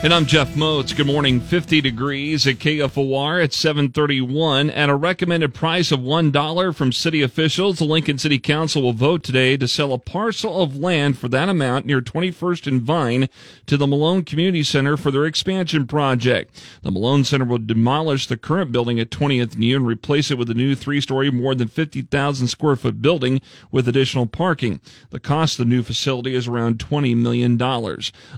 And I'm Jeff Motz. Good morning. 50 degrees at KFOR at 731 at a recommended price of $1 from city officials. The Lincoln City Council will vote today to sell a parcel of land for that amount near 21st and Vine to the Malone Community Center for their expansion project. The Malone Center will demolish the current building at 20th and U and replace it with a new three-story, more than 50,000 square foot building with additional parking. The cost of the new facility is around $20 million.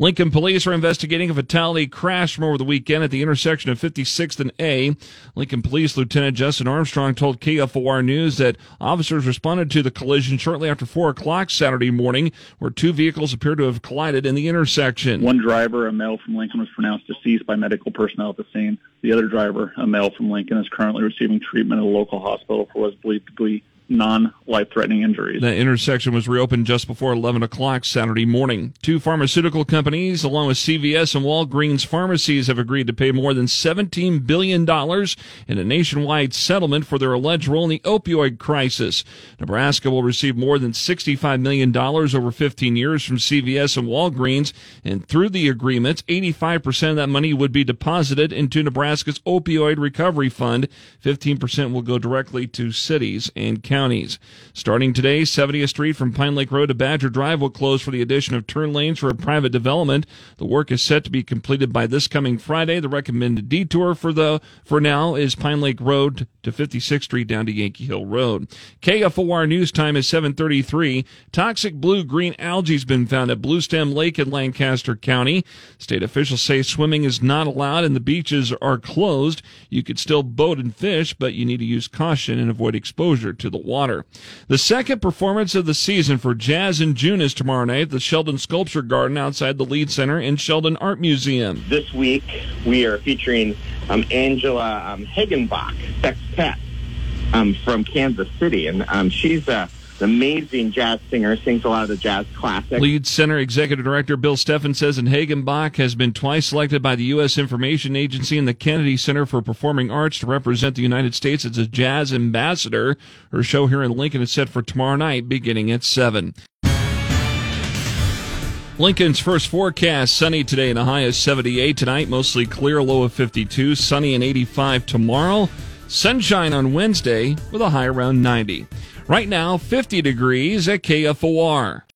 Lincoln police are investigating if fatality crash from over the weekend at the intersection of 56th and A. Lincoln Police Lieutenant Justin Armstrong told KFOR News that officers responded to the collision shortly after 4 o'clock Saturday morning, where two vehicles appear to have collided in the intersection. One driver, a male from Lincoln, was pronounced deceased by medical personnel at the scene. The other driver, a male from Lincoln, is currently receiving treatment at a local hospital for what is believed to be non-life threatening injuries. The intersection was reopened just before 11 o'clock Saturday morning. Two pharmaceutical companies, along with CVS and Walgreens pharmacies, have agreed to pay more than $17 billion in a nationwide settlement for their alleged role in the opioid crisis. Nebraska will receive more than $65 million over 15 years from CVS and Walgreens, and through the agreements, 85% of that money would be deposited into Nebraska's opioid recovery fund. 15% will go directly to cities and counties counties. Starting today, 70th Street from Pine Lake Road to Badger Drive will close for the addition of turn lanes for a private development. The work is set to be completed by this coming Friday. The recommended detour for the for now is Pine Lake Road to 56th Street down to Yankee Hill Road. KFOR news time is 7:33. Toxic blue-green algae has been found at Bluestem Lake in Lancaster County. State officials say swimming is not allowed and the beaches are closed. You could still boat and fish, but you need to use caution and avoid exposure to the water. The second performance of the season for Jazz in June is tomorrow night at the Sheldon Sculpture Garden outside the Lied Center in Sheldon Art Museum. This week we are featuring um, Angela um, Hagenbach, sextet, um, from Kansas City, and um, she's a amazing jazz singer, sings a lot of the jazz classics. Lied Center Executive Director Bill Stephan says and Hagenbach has been twice selected by the U.S. Information Agency and the Kennedy Center for Performing Arts to represent the United States as a jazz ambassador. Her show here in Lincoln is set for tomorrow night beginning at 7. Lincoln's first forecast sunny today and a high of 78 tonight, mostly clear, low of 52, sunny and 85 tomorrow. Sunshine on Wednesday with a high around 90. Right now, 50 degrees at KFOR.